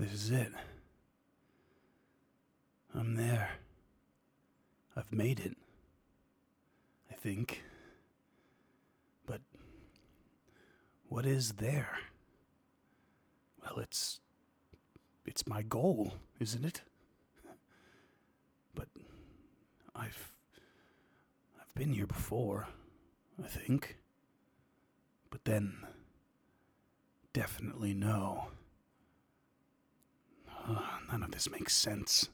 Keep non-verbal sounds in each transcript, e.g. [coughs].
This is it. I'm there. I've made it. I think. But what is there? Well, it's it's my goal, isn't it? [laughs] But I've I've been here before, I think. But then definitely no. Uh, none of this makes sense.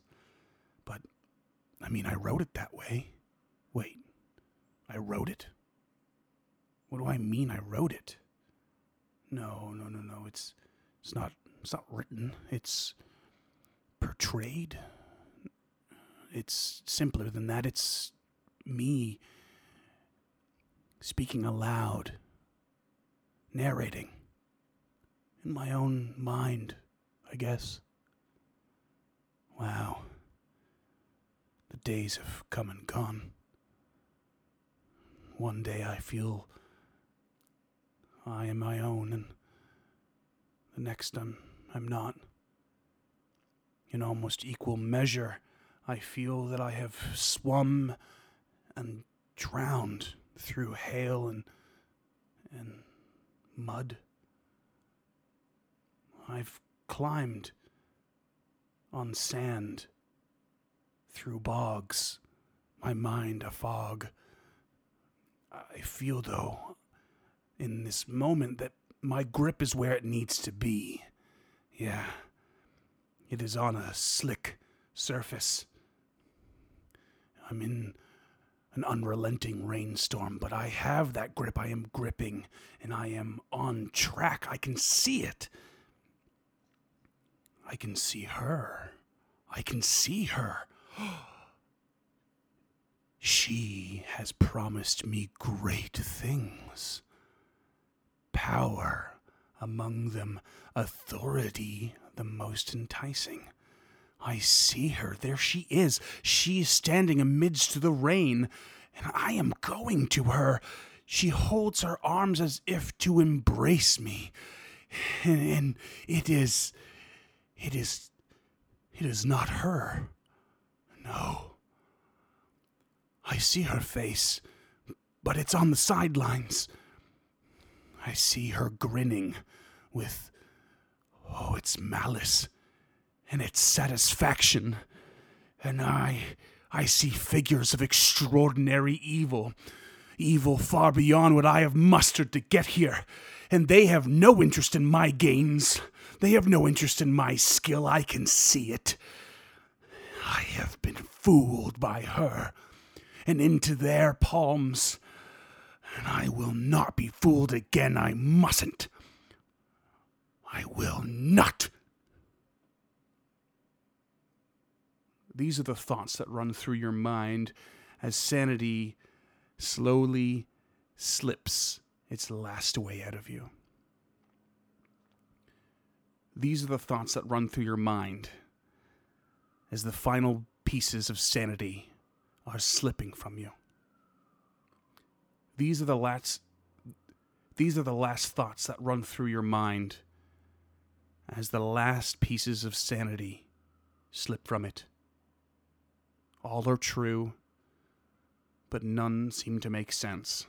But I mean, I wrote it that way. Wait. I wrote it? What do I mean I wrote it? No, no, no, no. It's it's not it's not written. It's portrayed. It's simpler than that. It's me speaking aloud, narrating in my own mind, I guess. Wow. The days have come and gone. One day I feel I am my own, and the next I'm, I'm not. In almost equal measure, I feel that I have swum and drowned through hail and, and mud. I've climbed on sand through bogs, my mind a fog. I feel, though, in this moment that my grip is where it needs to be. Yeah, it is on a slick surface. I'm in an unrelenting rainstorm, but I have that grip. I am gripping and I am on track. I can see it. I can see her. I can see her. [gasps] she has promised me great things power, among them authority the most enticing. I see her. There she is. She is standing amidst the rain, and I am going to her. She holds her arms as if to embrace me. And, it is. It is. It is not her. No. I see her face, but it's on the sidelines. I see her grinning with, oh, it's malice and its satisfaction. And I, I see figures of extraordinary evil, evil far beyond what I have mustered to get here. And they have no interest in my gains. They have no interest in my skill. I can see it. I have been fooled by her and into their palms and I will not be fooled again. I mustn't. I will not. These are the thoughts that run through your mind as sanity slowly slips its last way out of you. These are the thoughts that run through your mind as the final pieces of sanity are slipping from you. These are the last these are the last thoughts that run through your mind as the last pieces of sanity slip from it. All are true, but none seem to make sense.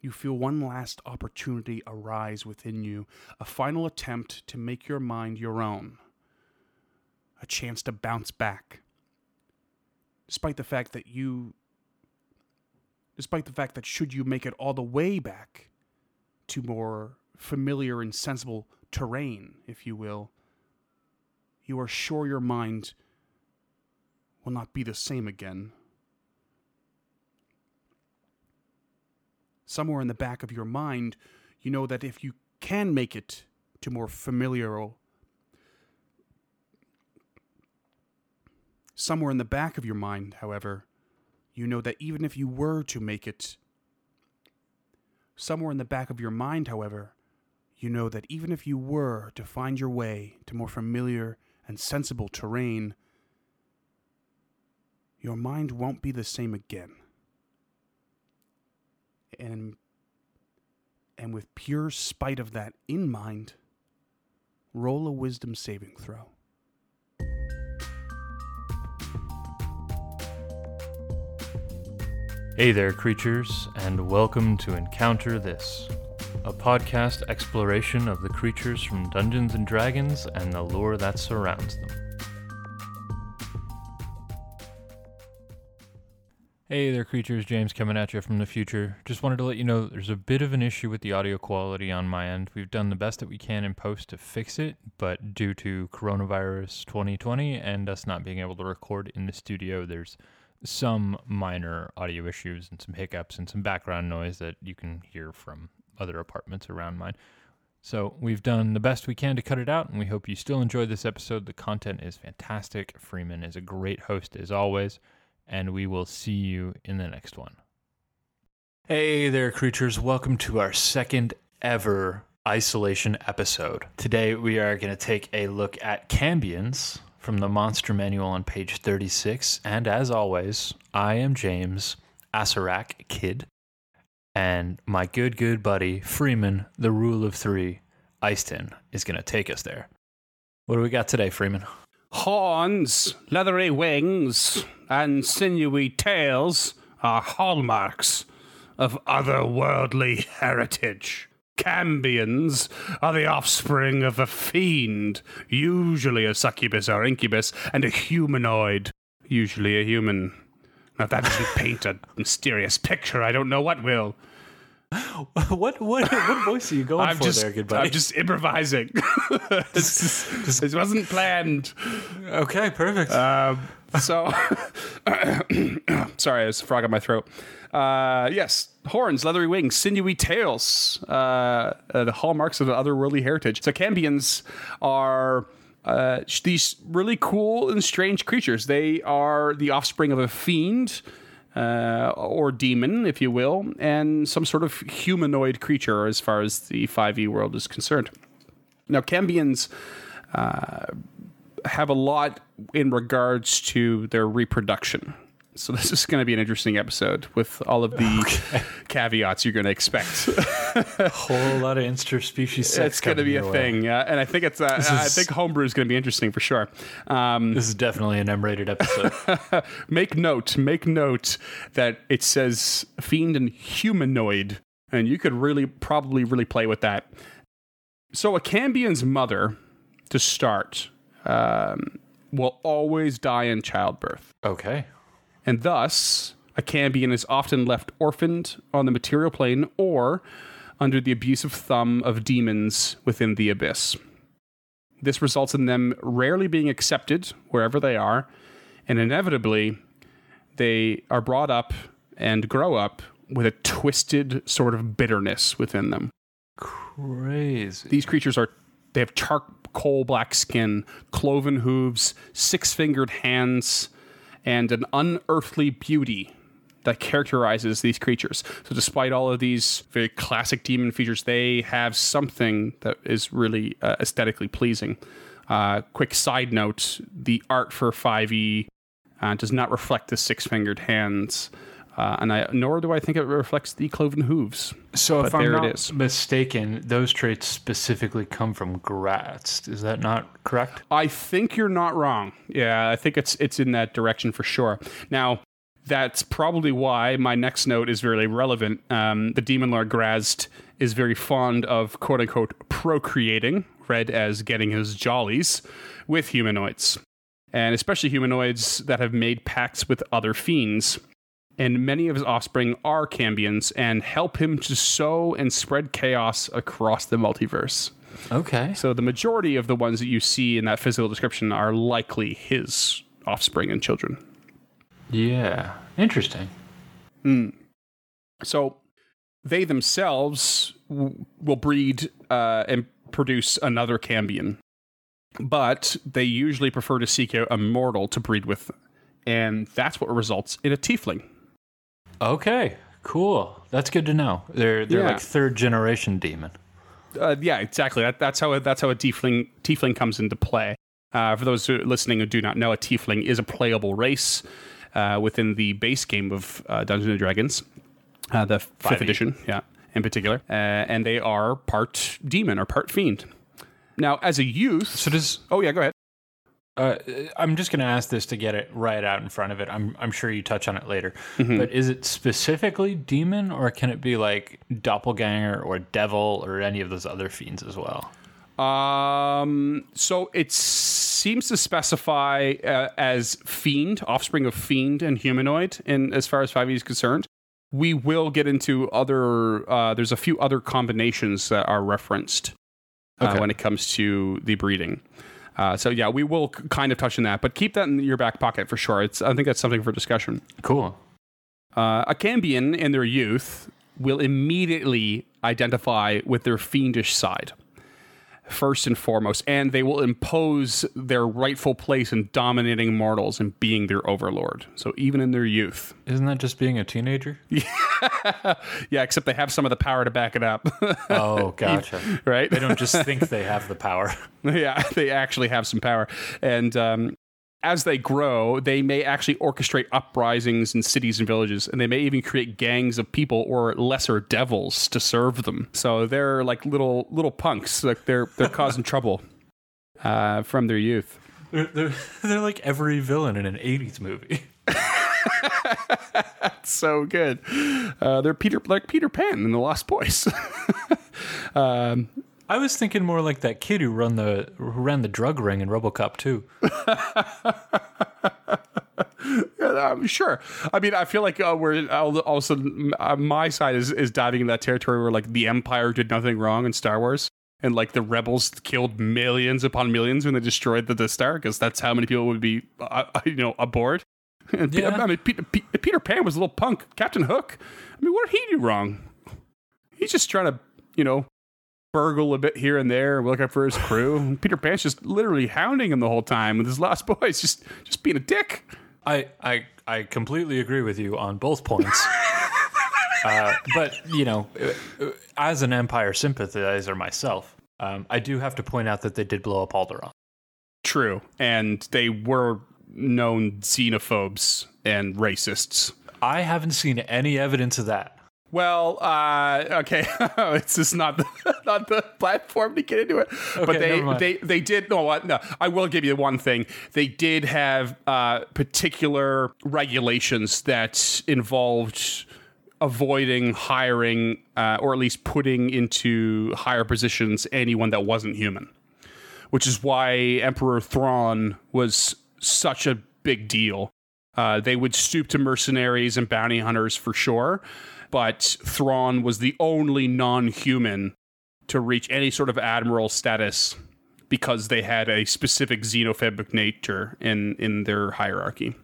You feel one last opportunity arise within you, a final attempt to make your mind your own, a chance to bounce back. Despite the fact that you despite the fact that should you make it all the way back to more familiar and sensible terrain, if you will, you are sure your mind will not be the same again. Somewhere in the back of your mind, you know that if you can make it to more familiar somewhere in the back of your mind, however, you know that even if you were to make it, somewhere in the back of your mind, however, you know that even if you were to find your way to more familiar and sensible terrain, your mind won't be the same again. And, and with pure spite of that in mind, roll a wisdom saving throw. Hey there, creatures, and welcome to Encounter This, a podcast exploration of the creatures from Dungeons and Dragons and the lore that surrounds them. Hey there, creatures. James coming at you from the future. Just wanted to let you know there's a bit of an issue with the audio quality on my end. We've done the best that we can in post to fix it, but due to coronavirus 2020 and us not being able to record in the studio, there's some minor audio issues and some hiccups and some background noise that you can hear from other apartments around mine. So we've done the best we can to cut it out, and we hope you still enjoyed this episode. The content is fantastic. Freeman is a great host as always, and we will see you in the next one. Hey there, creatures. Welcome to our second ever isolation episode. Today we are going to take a look at cambions from the Monster Manual on page 36. And as always, I am James, Asarak Kid, and my good, good buddy, Freeman, the rule of three, Eiston, is going to take us there. What do we got today, Freeman? Horns, leathery wings, and sinewy tails are hallmarks of otherworldly heritage. Cambions are the offspring of a fiend, usually a succubus or incubus, and a humanoid, usually a human. Now, if that doesn't paint a mysterious picture, I don't know what will. [laughs] what what what voice are you going I'm for just, there, good buddy? I'm just improvising. [laughs] this, this [laughs] wasn't planned. okay, perfect. Um, so, [coughs] sorry, there's a frog in my throat. Uh, yes, horns, leathery wings, sinewy tails, uh, uh, the hallmarks of the otherworldly heritage. So, cambions are uh, these really cool and strange creatures. They are the offspring of a fiend. Uh, or demon, if you will, and some sort of humanoid creature as far as the 5e world is concerned. Now, cambions have a lot in regards to their reproduction. So this is going to be an interesting episode with all of the [laughs] caveats you're going to expect. a [laughs] whole lot of interspecies sex. it's going to be a way. thing, uh, and I think it's. Uh, I think homebrew is going to be interesting for sure. Um, This is definitely an M-rated episode. [laughs] make note, make note that it says fiend and humanoid, and you could really probably really play with that. So a Cambion's mother, to start, um, will always die in childbirth. okay. And thus a Cambion is often left orphaned on the material plane or under the abusive thumb of demons within the abyss. This results in them rarely being accepted wherever they are, and inevitably, they are brought up and grow up with a twisted sort of bitterness within them. Crazy. These creatures are they have charcoal black skin, cloven hooves, six-fingered hands, and an unearthly beauty that characterizes these creatures. So despite all of these very classic demon features, they have something that is really uh, aesthetically pleasing. Uh, quick side note, the art for 5e uh, does not reflect the six-fingered hands. Uh, and I, nor do I think it reflects the cloven hooves. So if I'm not is. mistaken, those traits specifically come from Graz'zt. Is that not correct? I think you're not wrong. Yeah, I think it's it's in that direction for sure. Now, that's probably why my next note is really relevant. Um, the demon lord Graz'zt is very fond of quote unquote procreating, read as getting his jollies, with humanoids, and especially humanoids that have made pacts with other fiends. And many of his offspring are cambions and help him to sow and spread chaos across the multiverse. Okay. So the majority of the ones that you see in that physical description are likely his offspring and children. Yeah. Interesting. So they themselves w- will breed uh, and produce another cambion, but they usually prefer to seek out a mortal to breed with, and that's what results in a tiefling. Okay. Cool. That's good to know. They're they're Yeah. like third generation demon. Uh, yeah, exactly. That, that's how that's how a tiefling tiefling comes into play. Uh, for those who are listening who do not know, a tiefling is a playable race uh, within the base game of uh, Dungeons and Dragons, uh, the fifth 5e. edition, yeah, in particular, uh, and they are part demon or part fiend. Now, as a youth, So does oh yeah, go ahead. Uh, I'm just going to ask this to get it right out in front of it. I'm I'm sure you touch on it later. But is it specifically demon or can it be like doppelganger or devil or any of those other fiends as well? Um, so it seems to specify uh, as fiend, offspring of fiend and humanoid, in as far as 5e is concerned. We will get into other. Uh, there's a few other combinations that are referenced uh, Okay. when it comes to the breeding. Uh, so yeah, we will kind of touch on that, but keep that in your back pocket for sure. It's I think that's something for discussion. Cool. Uh, a Cambion in their youth will immediately identify with their fiendish side, first and foremost, and they will impose their rightful place in dominating mortals and being their overlord. So even in their youth. Isn't that just being a teenager? [laughs] Yeah, except they have some of the power to back it up, [laughs] Oh, [laughs] gotcha. right? they don't just think they have the power. yeah, they actually have some power. And um, as they grow, they may actually orchestrate uprisings in cities and villages, and they may even create gangs of people or lesser devils to serve them. So they're like little little punks. Like they're they're causing [laughs] trouble uh, from their youth. They're, they're, [laughs] they're like every villain in an 80s movie. [laughs] So good. Uh, they're Peter like Peter Pan in the Lost Boys. um, I was thinking more like that kid who run the who ran the drug ring in RoboCop 2. [laughs] Yeah, um, sure. I mean, I feel like uh, we're all, all of a sudden uh, my side is, is diving in that territory where like the Empire did nothing wrong in Star Wars, and like the rebels killed millions upon millions when they destroyed the Death Star, because that's how many people would be, uh, uh, you know, aboard. [laughs] And Yeah. I mean, Peter, Pe- Peter Pan was a little punk. Captain Hook. I mean, what did he do wrong? He's just trying to, you know, burgle a bit here and there, look out for his crew. And [laughs] Peter Pan's just literally hounding him the whole time with his lost boys, just just being a dick. I, I, I completely agree with you on both points. [laughs] uh, but, you know, as an Empire sympathizer myself, um, I do have to point out that they did blow up Alderaan. True. And they were known xenophobes and racists. I haven't seen any evidence of that. Well, uh, okay, [laughs] it's just not the, [laughs] not the platform to get into it. but they they they did no what no. I will give you one thing. They did have uh, particular regulations that involved avoiding hiring uh, or at least putting into higher positions anyone that wasn't human. Which is why Emperor Thrawn was such a big deal. Uh, they would stoop to mercenaries and bounty hunters for sure, but Thrawn was the only non human to reach any sort of admiral status because they had a specific xenophobic nature in, in their hierarchy.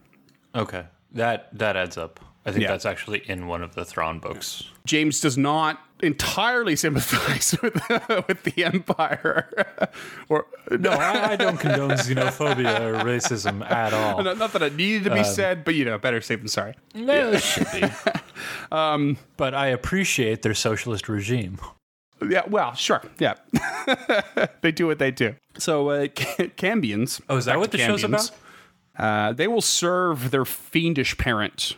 Okay. That that adds up. I think Yeah. that's actually in one of the Thrawn books. James does not entirely sympathize [laughs] with, with the Empire. [laughs] or No, I, I don't condone xenophobia or racism at all. not, not that it needed to be Um, said, but you know, better safe than sorry. No, it should be. [laughs] um, but I appreciate their socialist regime. Yeah, well, sure. Yeah. they do what they do. So, uh, Cambions. Oh, is that what the show's about? Uh, they will serve their fiendish parent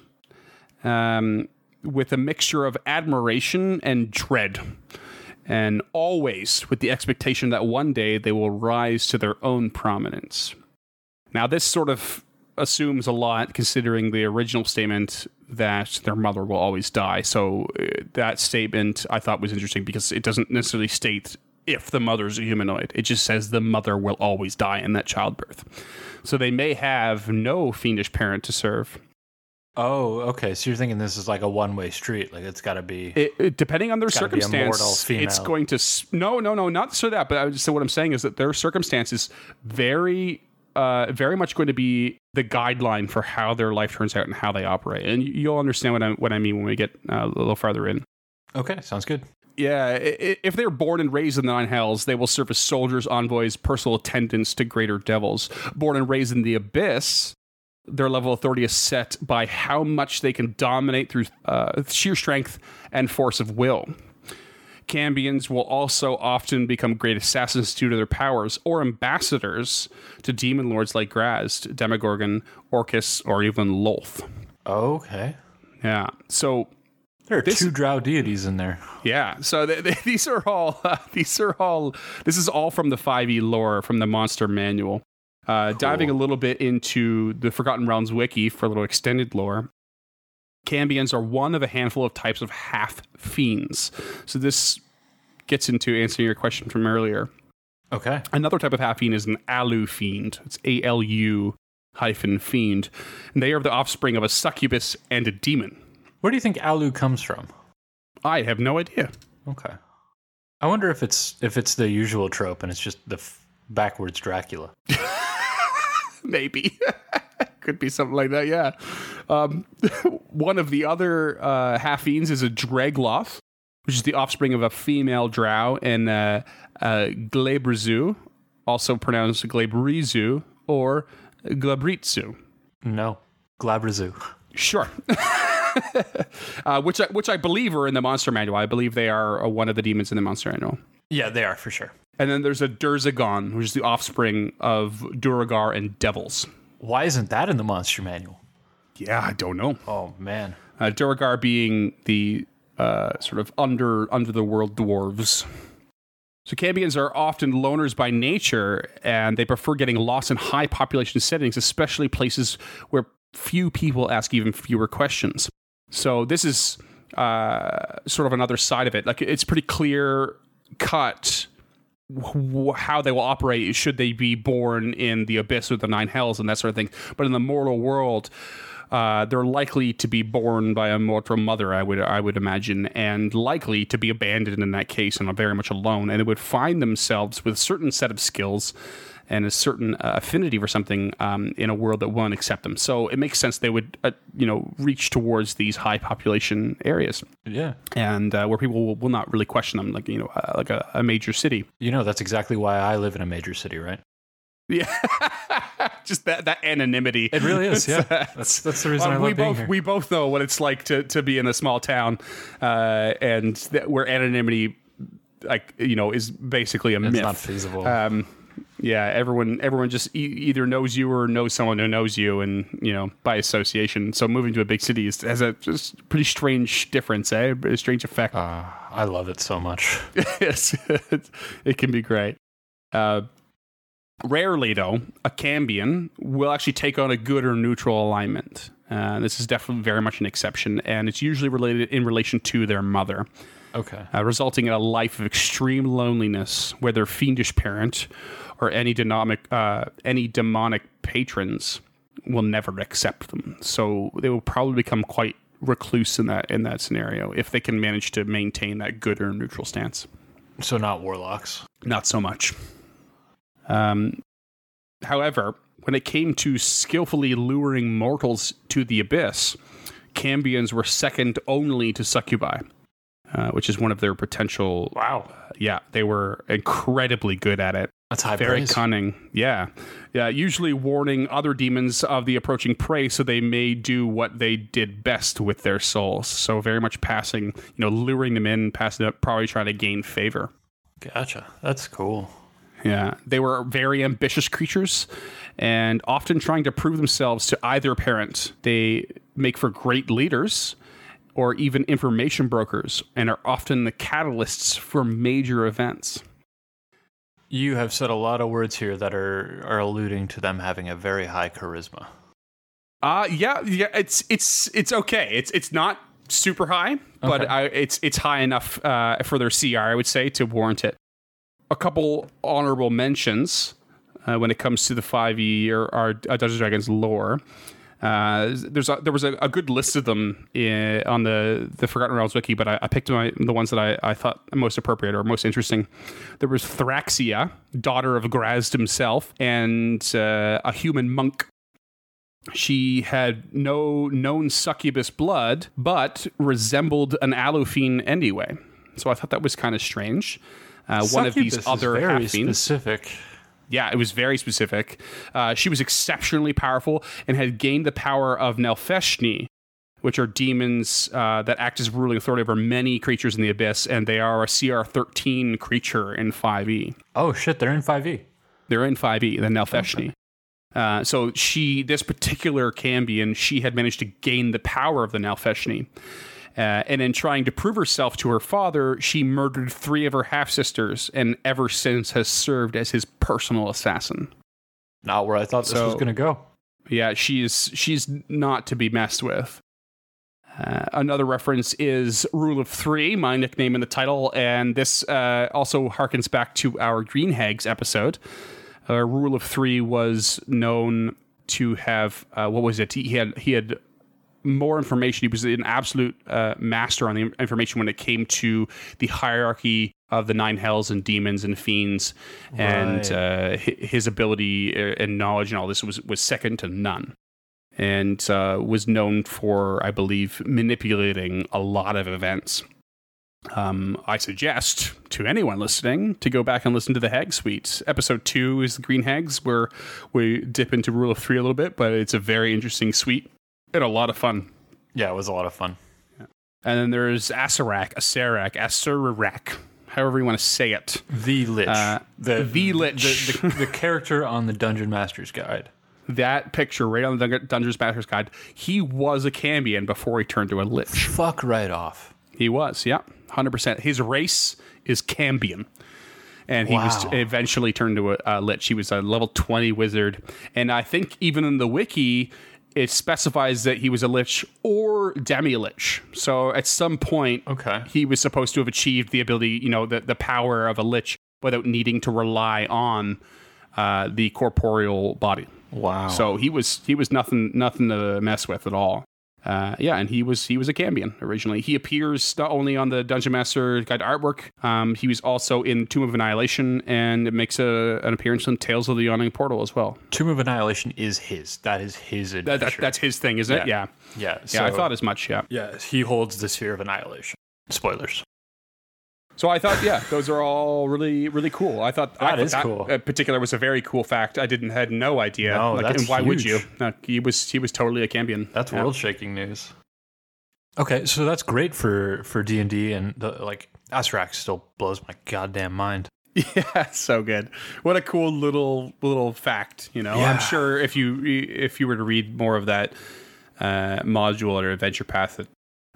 um, with a mixture of admiration and dread. And always with the expectation that one day they will rise to their own prominence. Now, this sort of assumes a lot considering the original statement that their mother will always die. So, uh, that statement I thought was interesting because it doesn't necessarily state if the mother's a humanoid, it just says the mother will always die in that childbirth. So, they may have no fiendish parent to serve. Oh, okay. So you're thinking this is like a one-way street? Like it's got to be. It, it- depending on their gotta be a circumstance, it's going to no, no, no, not so that. But I would so what I'm saying is that their circumstances very, uh, very much going to be the guideline for how their life turns out and how they operate. And you- you'll understand what I what I mean when we get uh, a little farther in. Okay, sounds good. Yeah, if they're born and raised in the Nine Hells, they will serve as soldiers, envoys, personal attendants to greater devils. Born and raised in the Abyss, their level of authority is set by how much they can dominate through uh, sheer strength and force of will. Cambions will also often become great assassins due to their powers, or ambassadors to demon lords like Graz'zt, Demogorgon, Orcus, or even Lolth. Okay. Yeah. So There are two drow deities in there. Yeah, so [laughs] th- th- these are all uh, these are all this is all from the 5e lore from the monster manual. Uh, Diving a little bit into the Forgotten Realms wiki for a little extended lore. Cambions are one of a handful of types of half fiends. So this gets into answering your question from earlier. Okay. Another type of half fiend is an alu fiend. It's A L U hyphen fiend. And they are the offspring of a succubus and a demon. Where do you think alu comes from? I have no idea. Okay. I wonder if it's if it's the usual trope and it's just the f- backwards Dracula. [laughs] [laughs] Maybe. [laughs] Could be something like that, yeah. Um, [laughs] one of the other uh, is a Draegloth, which is the offspring of a female drow, and uh, uh, Glabrezu, also pronounced Glabrezu or Glabritzu. No, Glabrazu. Sure. [laughs] uh, which I, which I believe are in the monster manual. I believe they are uh, one of the demons in the monster manual. Yeah, they are for sure. And then there's a Durzagon, which is the offspring of Duergar and devils. Why isn't that in the monster manual? Yeah, I don't know. Oh man. Uh, Duergar being the uh, sort of under under the world dwarves. So Cambions are often loners by nature, and they prefer getting lost in high population settings, especially places where few people ask even fewer questions. So this is uh, sort of another side of it. Like it's pretty clear cut wh- how they will operate should they be born in the abyss or the nine hells and that sort of thing. But in the mortal world, uh, they're likely to be born by a mortal mother, I would I would imagine, and likely to be abandoned in that case and are very much alone. And they would find themselves with a certain set of skills and a certain uh, affinity for something um, in a world that won't accept them. So it makes sense they would, uh, you know, reach towards these high population areas Yeah. and uh, where people will, will not really question them, like you know, uh, like a, a major city. You know that's exactly why I live in a major city, right? Yeah, [laughs] just that that anonymity. It really is. Yeah. Uh, [laughs] That's that's the reason Well, I love we being both here. we both know what it's like to to be in a small town, uh, and that where anonymity, like you know, is basically a it's myth. not feasible. Um, yeah, everyone everyone just e- either knows you or knows someone who knows you, and you know by association. So moving to a big city is, has a just pretty strange difference, eh? A strange effect. uh, I love it so much. [laughs] yes, it, can be great. Uh, rarely, though, a Cambion will actually take on a good or neutral alignment. Uh, this is definitely very much an exception, and it's usually related in relation to their mother, Okay. uh, resulting in a life of extreme loneliness, where their fiendish parent or any demonic, uh, any demonic patrons will never accept them. So they will probably become quite recluse in that in that scenario if they can manage to maintain that good or neutral stance. So not warlocks. Not so much. Um, however, when it came to skillfully luring mortals to the abyss, Cambions were second only to succubi, uh, which is one of their potential. Wow. Yeah, they were incredibly good at it. That's high Very praise. cunning. Yeah. Yeah. Usually warning other demons of the approaching prey so they may do what they did best with their souls. So very much passing, you know, luring them in, passing up, probably trying to gain favor. Gotcha. That's cool. Yeah, they were very ambitious creatures and often trying to prove themselves to either parent. They make for great leaders or even information brokers and are often the catalysts for major events. You have said a lot of words here that are are alluding to them having a very high charisma. Uh yeah, yeah, it's it's it's okay. It's it's not super high, but Okay. I, it's it's high enough uh, for their CR, I would say, to warrant it. A couple honorable mentions uh, when it comes to the 5e or, or uh, Dungeons Dragons lore. Uh, there's a, there was a, a good list of them in, on the the Forgotten Realms wiki, but I, I picked my, the ones that I, I thought most appropriate or most interesting. There was Thraxia, daughter of Graz'zt himself, and uh, a human monk she had no known succubus blood, but resembled an Alufine anyway. So I thought that was kind of strange. Uh, one of these other very half fiends. specific. Yeah, it was very specific. Uh, she was exceptionally powerful and had gained the power of Nalfeshnee, which are demons uh, that act as ruling authority over many creatures in the abyss, and they are a CR 13 creature in 5e. Oh shit, they're in 5e. They're in 5e, the Nalfeshnee. Uh, so she, this particular Cambion, she had managed to gain the power of the Nalfeshnee. Uh, and in trying to prove herself to her father, she murdered three of her half sisters and ever since has served as his personal assassin. Not where I thought this was going to go. Yeah, she's she's not to be messed with. Uh, another reference is Rule of Three, my nickname in the title, and this uh, also harkens back to our Green Hags episode. Uh, Rule of Three was known to have uh, what was it? He had he had more information. He was an absolute uh, master on the information when it came to the hierarchy of the nine hells and demons and fiends, and uh, his ability uh, and knowledge and all this was was second to none, and uh, was known for, I believe, manipulating a lot of events. Um, I suggest to anyone listening to go back and listen to the Hag Suite. Episode two is the Green Hags, where we dip into Rule of Three a little bit, but it's a very interesting suite and a lot of fun. Yeah, it was a lot of fun. And then there's Asarak, Asarak, Asarak, however you want to say it. The Lich. Uh, the, the Lich. The, the, the character on the Dungeon Master's Guide. That picture right on the Dun- Dungeons Master's Guide, he was a Cambion before he turned to a Lich. Fuck right off. He was, yeah, 100%. His race is Cambion. And he was eventually turned to a, a Lich. He was a level 20 wizard. And I think even in the wiki, it specifies that he was a Lich or Demi Lich. So at some point, Okay. he was supposed to have achieved the ability, you know, the, the power of a lich without needing to rely on uh, the corporeal body. Wow. So he was he was nothing nothing to mess with at all. Uh, yeah, and he was he was a Cambion originally. He appears not only on the Dungeon Master Guide artwork, um, he was also in Tomb of Annihilation and it makes a, an appearance in Tales of the Yawning Portal as well. Tomb of Annihilation is his. That is his adventure. that, that's his thing, isn't it? Yeah, yeah. yeah. I thought as much. Yeah. Yeah, he holds the sphere of annihilation. Spoilers. So I thought, yeah, those are all really, really cool. I thought That I, is cool. In particular, was a very cool fact. I didn't had no idea. No, like, that's and why would you? huge. No, he was he was totally a Cambion. That's Yeah. world shaking news. Okay, so that's great for for D and D, and the, like Asrak still blows my goddamn mind. [laughs] Yeah, so good. What a cool little little fact. You know, Yeah. I'm sure if you if you were to read more of that uh, module or adventure path, that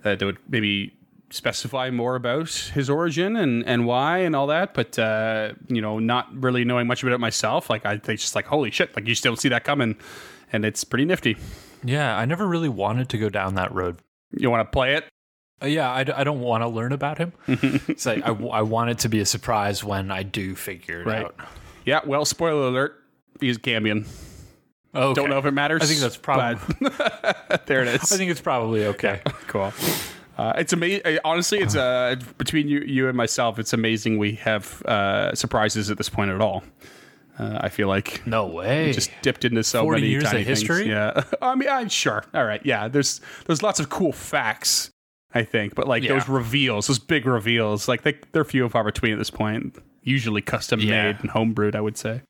that would maybe specify more about his origin and and why and all that. But uh, you know, not really knowing much about it myself, like I think just like holy shit, like you still see that coming, and it's pretty nifty. Yeah, I never really wanted to go down that road. You want to play it? Uh, yeah, I, d- I don't want to learn about him. [laughs] it's like I, w- I want it to be a surprise when I do figure it Right. out. Yeah. Well, spoiler alert. He's Cambion. Okay. Don't know if it matters. I think that's probably. [laughs] there it is. I think it's probably okay. [laughs] cool. Uh, it's amazing. Honestly, it's uh, between you, you and myself. It's amazing we have uh, surprises at this point at all. Uh, I feel like No way. We just dipped into so 40 many years of tiny things. history? Yeah, [laughs] I mean, I'm sure. All right, yeah. There's there's lots of cool facts. I think, but like Yeah. those reveals, those big reveals, like they, they're few and far between at this point. Usually custom Yeah. made and homebrewed, I would say.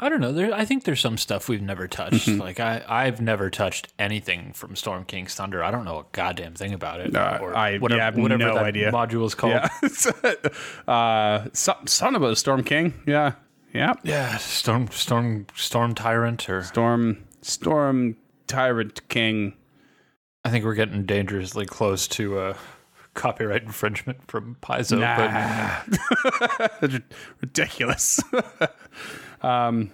I don't know. There, I think there's some stuff we've never touched. Mm-hmm. Like I, I've never touched anything from Storm King's Thunder. I don't know a goddamn thing about it. Uh, I- whatever, yeah, I have whatever no that idea. module is called. Yeah, [laughs] uh, some, son of a Storm King. Yeah, yeah. Yeah, Storm, Storm, Storm Tyrant, or Storm, Storm Tyrant King. I think we're getting dangerously close to uh, copyright infringement from Paizo. But [laughs] ridiculous. [laughs] um,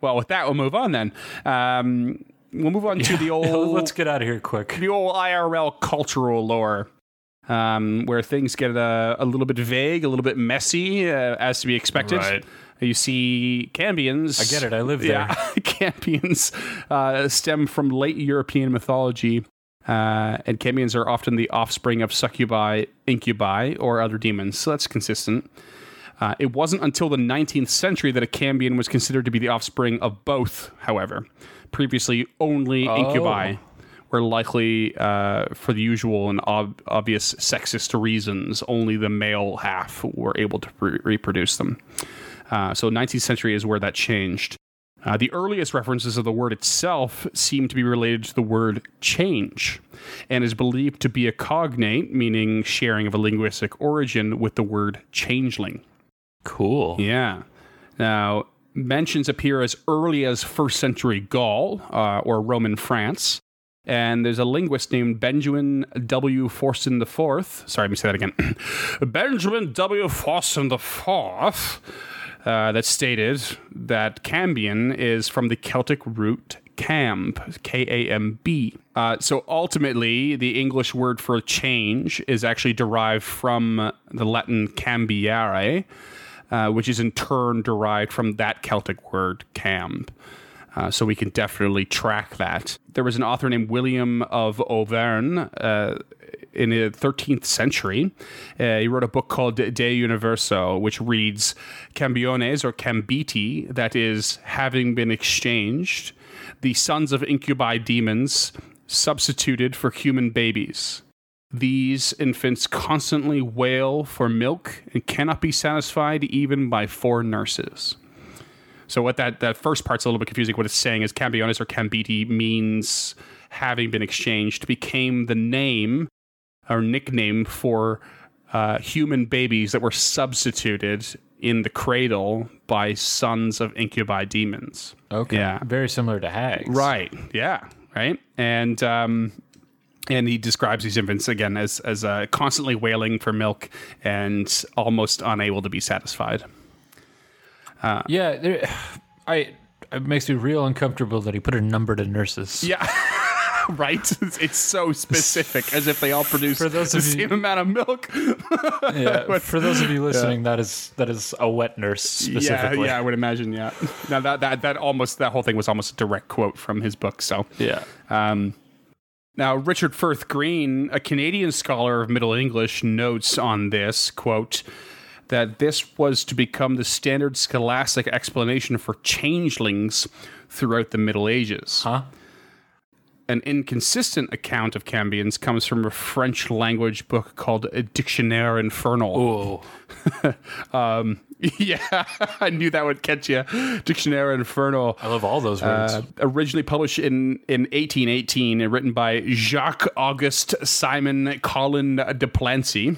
well, with that, we'll move on then. Um, we'll move on to the [laughs] old, let's get out of here quick. the old IRL cultural lore, um, where things get a, a little bit vague, a little bit messy, uh, as to be expected. Right. You see, Cambions. I get it. I live there. Yeah, [laughs] Cambions uh, stem from late European mythology, uh, and Cambions are often the offspring of succubi, incubi, or other demons. So that's consistent. Uh, it wasn't until the 19th century that a Cambion was considered to be the offspring of both, however. Previously, only incubi were likely, uh, for the usual and ob- obvious sexist reasons, only the male half were able to re- reproduce them. Uh, so 19th century is where that changed. Uh, the earliest references of the word itself seem to be related to the word change and is believed to be a cognate, meaning sharing of a linguistic origin, with the word changeling. Cool. Yeah. Now, mentions appear as early as first century Gaul uh, or Roman France. And there's a linguist named Benjamin W. Fortson IV. Sorry, let me say that again. [clears throat] Benjamin W. Fortson IV uh, that stated that Cambion is from the Celtic root camb, K A M B. Uh, so ultimately, the English word for change is actually derived from the Latin cambiare, uh, which is in turn derived from that Celtic word camb. Uh, so we can definitely track that. There was an author named William of Auvergne uh, in the 13th century. Uh, he wrote a book called De Universo, which reads Cambiones or Cambiti, that is, having been exchanged, the sons of incubi demons substituted for human babies. These infants constantly wail for milk and cannot be satisfied even by four nurses. So what that, that first part's a little bit confusing. What it's saying is Cambiones or Cambiti means having been exchanged became the name or nickname for uh, human babies that were substituted in the cradle by sons of incubi demons. Okay. Yeah. Very similar to hags. Right. Yeah. Right. And um, and he describes these infants again as as uh, constantly wailing for milk and almost unable to be satisfied. Yeah, there, [sighs] I it makes me real uncomfortable that he put a number to nurses. Yeah. [laughs] right? It's, it's so specific, as if they all produce For those the of you- same amount of milk. Yeah, [laughs] but, for those of you listening, that is that is a wet nurse specifically. Yeah, yeah, I would imagine. Yeah. Now that that that almost that whole thing was almost a direct quote from his book. So yeah. Um, now, Richard Firth Green, a Canadian scholar of Middle English, notes on this quote that this was to become the standard scholastic explanation for changelings throughout the Middle Ages. Huh? An inconsistent account of cambions comes from a French language book called Dictionnaire Infernal. Oh, [laughs] Um, yeah, [laughs] I knew that would catch you. Dictionnaire Infernal. I love all those words. Uh, originally published in, in 1818 and written by Jacques Auguste Simon Colin de Plancy.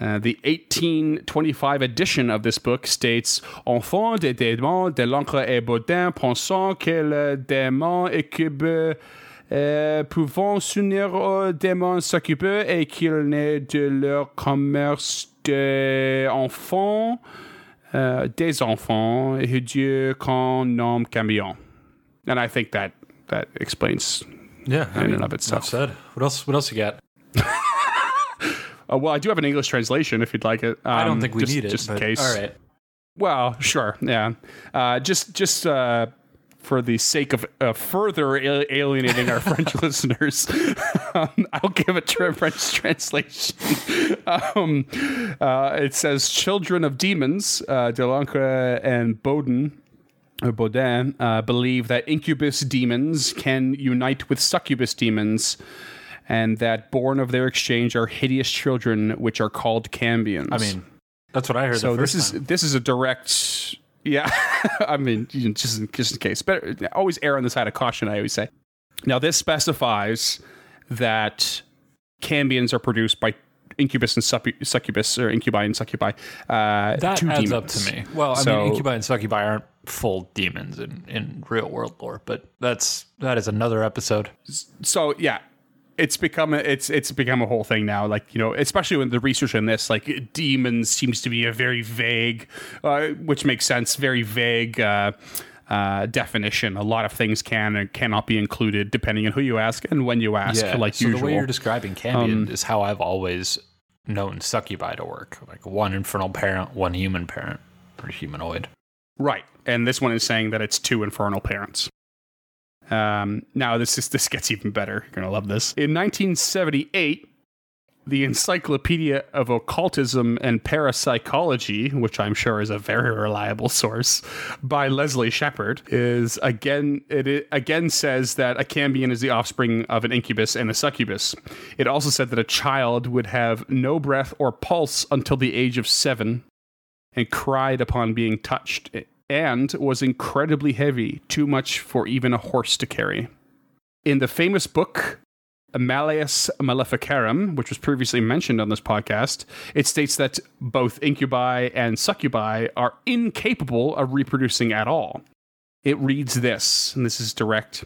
Uh, the 1825 edition of this book states Enfant des démons de l'encre et Baudin pensant que le démon incube euh, pouvant s'unir aux démons s'occuper et qu'il n'est de leur commerce d'enfants, euh, des enfants, et Dieu qu'on nomme camion. And I think that that explains yeah, I in and of itself. said. What else? What else you got? [laughs] Uh, well, I do have an English translation if you'd like it. I don't Um, think we just, need it. just in case. All right. Well, sure, yeah. Uh, just just uh, for the sake of uh, further a- alienating our French [laughs] listeners, [laughs] um, I'll give a tra- French [laughs] translation. um, uh, it says, "Children of demons, uh, Delancre and Bodin." Or Bodin uh, believe that incubus demons can unite with succubus demons, and that born of their exchange are hideous children, which are called cambions. I mean, that's what I heard. So this is time. this is a direct. Yeah, [laughs] I mean, just in, just in case, better always err on the side of caution. I always say. Now this specifies that cambions are produced by incubus and succubus, or incubi and succubi. Uh, that two adds demons. up to me. Well, I So- mean, incubi and succubi aren't full demons in, in real world lore, but that's that is another episode. so yeah it's become a, it's it's become a whole thing now like you know especially when the research in this like demons seems to be a very vague uh, which makes sense very vague uh, uh, definition a lot of things can and cannot be included depending on who you ask and when you ask like so usual Um, the way you're describing Cambion is how I've always known succubi to work. Like one infernal parent, one human parent, or humanoid. Right. And this one is saying that it's two infernal parents. Um, now this is this gets even better. You're gonna love this. In 1978, the Encyclopedia of Occultism and Parapsychology, which I'm sure is a very reliable source, by Leslie Shepard, is again it again says that a cambion is the offspring of an incubus and a succubus. It also said that a child would have no breath or pulse until the age of seven and cried upon being touched, and was incredibly heavy, too much for even a horse to carry. In the famous book Malleus Maleficarum, which was previously mentioned on this podcast, it states that both incubi and succubi are incapable of reproducing at all. It reads this, and this is direct.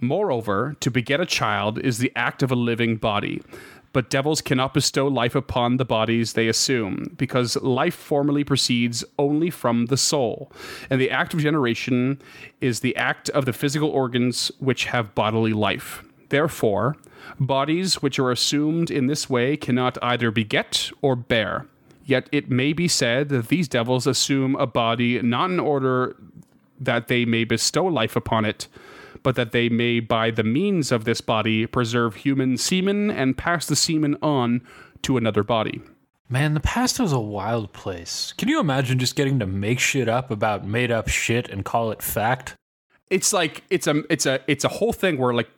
Moreover, to beget a child is the act of a living body. But devils cannot bestow life upon the bodies they assume, because life formally proceeds only from the soul. And the act of generation is the act of the physical organs which have bodily life. Therefore, bodies which are assumed in this way cannot either beget or bear. Yet it may be said that these devils assume a body not in order that they may bestow life upon it, but that they may, by the means of this body, preserve human semen and pass the semen on to another body. Man, the past was a wild place. Can you imagine just getting to make shit up about made up shit and call it fact? It's like it's a it's a it's a whole thing where like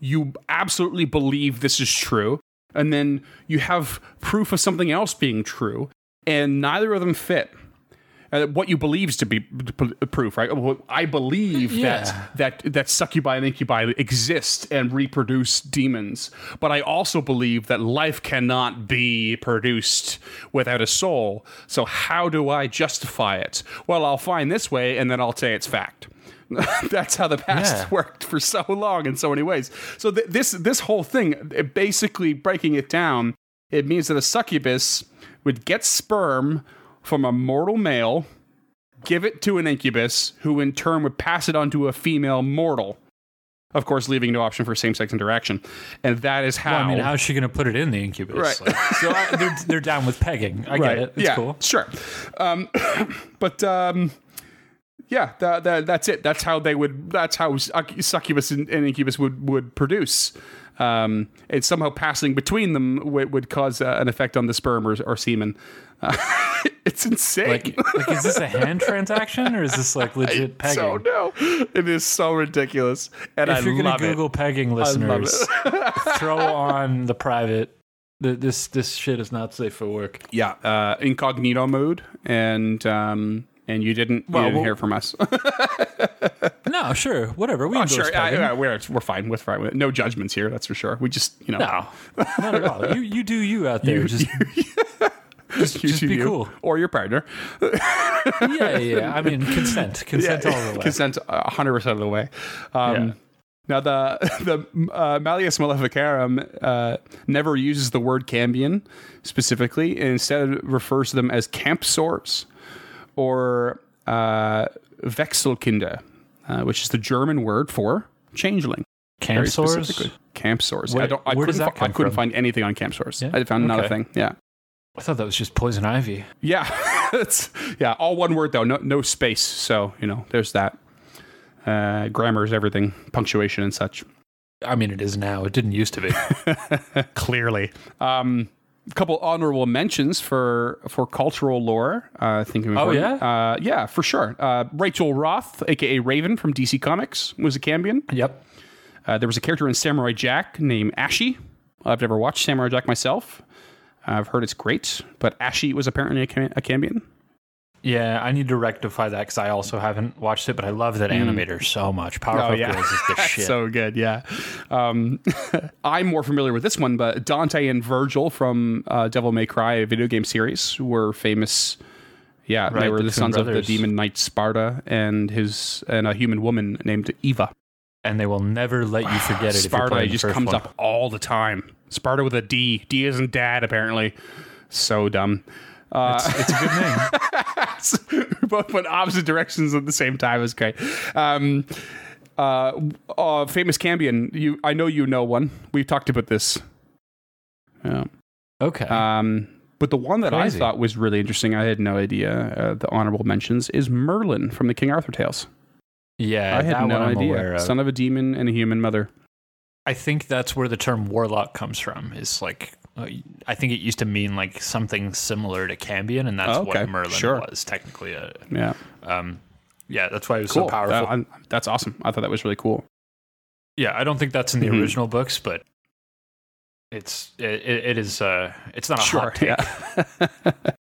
you absolutely believe this is true, and then you have proof of something else being true, and neither of them fit. Uh, what you believe is to be p- proof, right? I believe Yeah. that that that succubi and incubi exist and reproduce demons, but I also believe that life cannot be produced without a soul. So how do I justify it? Well, I'll find this way, and then I'll say it's fact. [laughs] That's how the past Yeah. worked for so long in so many ways. So th- this this whole thing, basically breaking it down, it means that a succubus would get sperm from a mortal male, give it to an incubus, who in turn would pass it on to a female mortal. Of course, leaving no option for same-sex interaction, and that is how. Well, I mean, how's she going to put it in the incubus? Right. Like, so I, [laughs] they're, they're down with pegging. I get it. It's yeah, cool. Sure. Um, [coughs] but um, yeah, that, that, that's it. That's how they would. That's how succubus and, and incubus would would produce. Um, and somehow passing between them would, would cause uh, an effect on the sperm or, or semen. Uh, [laughs] it's insane. Like, like, is this a hand [laughs] transaction or is this like legit pegging? so no, it is so ridiculous, and if I you're gonna Google it. pegging, listeners, [laughs] throw on the private. Th- This this shit is not safe for work. Yeah, uh, incognito mode, and um, and you didn't you Well, didn't well- hear from us. [laughs] No, sure, whatever. We Oh, endorse sure. Yeah, pegging. yeah, we're we're fine with fine with it. No judgments here. That's for sure. We just you know No, not at all. You you do you out there. [laughs] just just, just be cool. or your partner. yeah, yeah. I mean, consent, [laughs] consent all the way. Consent hundred percent of the way. Um, Yeah. Now the the uh, Malleus Maleficarum uh, never uses the word cambion specifically, and instead refers to them as campsores or uh, Wechselkinder, uh, which is the German word for changeling. Campsores. Camp. Where- I don't. I where does couldn't, that fi- I couldn't from? find anything on camp. Yeah? I found not a Okay. thing. Yeah. I thought that was just poison ivy. Yeah. [laughs] it's yeah. All one word though. No no space. So you know, there's that. Uh, grammar is everything. Punctuation and such. I mean, it is now. It didn't used to be. [laughs] Clearly. Um, couple honorable mentions for for cultural lore. Uh, I think. Oh, yeah? Uh, yeah, for sure. Uh, Rachel Roth, aka Raven from DC Comics, was a Cambion. yep. Uh, there was a character in Samurai Jack named Ashi. I've never watched Samurai Jack myself. I've heard it's great, but Ashi was apparently a, Cam- a Cambion. Yeah, I need to rectify that because I also haven't watched it, but I love that animator so much. Powerpuff Hmm. Oh, yeah. Girls is the [laughs] shit. So good, yeah. Um, [laughs] I'm more familiar with this one, but Dante and Vergil from uh, Devil May Cry, a video game series, were famous. Yeah, they were the the, sons of the demon knight Sparda and his and a human woman named Eva. and they will never let you forget it. if you're Sparda just comes one. up all the time. Sparda with a D. D isn't dad, apparently. So dumb. Uh, It's, it's a good name. [laughs] [laughs] both went opposite directions at the same time. Is great. Um, uh, uh, famous Cambion. You, I know you know one. We've talked about this. Yeah. Okay. Um, but the one that Crazy. I thought was really interesting, I had no idea. Uh, the honorable mentions is Merlin from the King Arthur tales. yeah, I had no one I'm aware idea. of. Son of a demon and a human mother. I think that's where the term warlock comes from. Is like, I think it used to mean like something similar to Cambion, and that's Oh, okay. what Merlin Sure. was technically. A, Yeah, um, yeah, that's why it was cool. so powerful. That- that's awesome. I thought that was really cool. yeah, I don't think that's in the Mhm. original books, but it's it, it is. Uh, it's not a hot take. yeah. [laughs]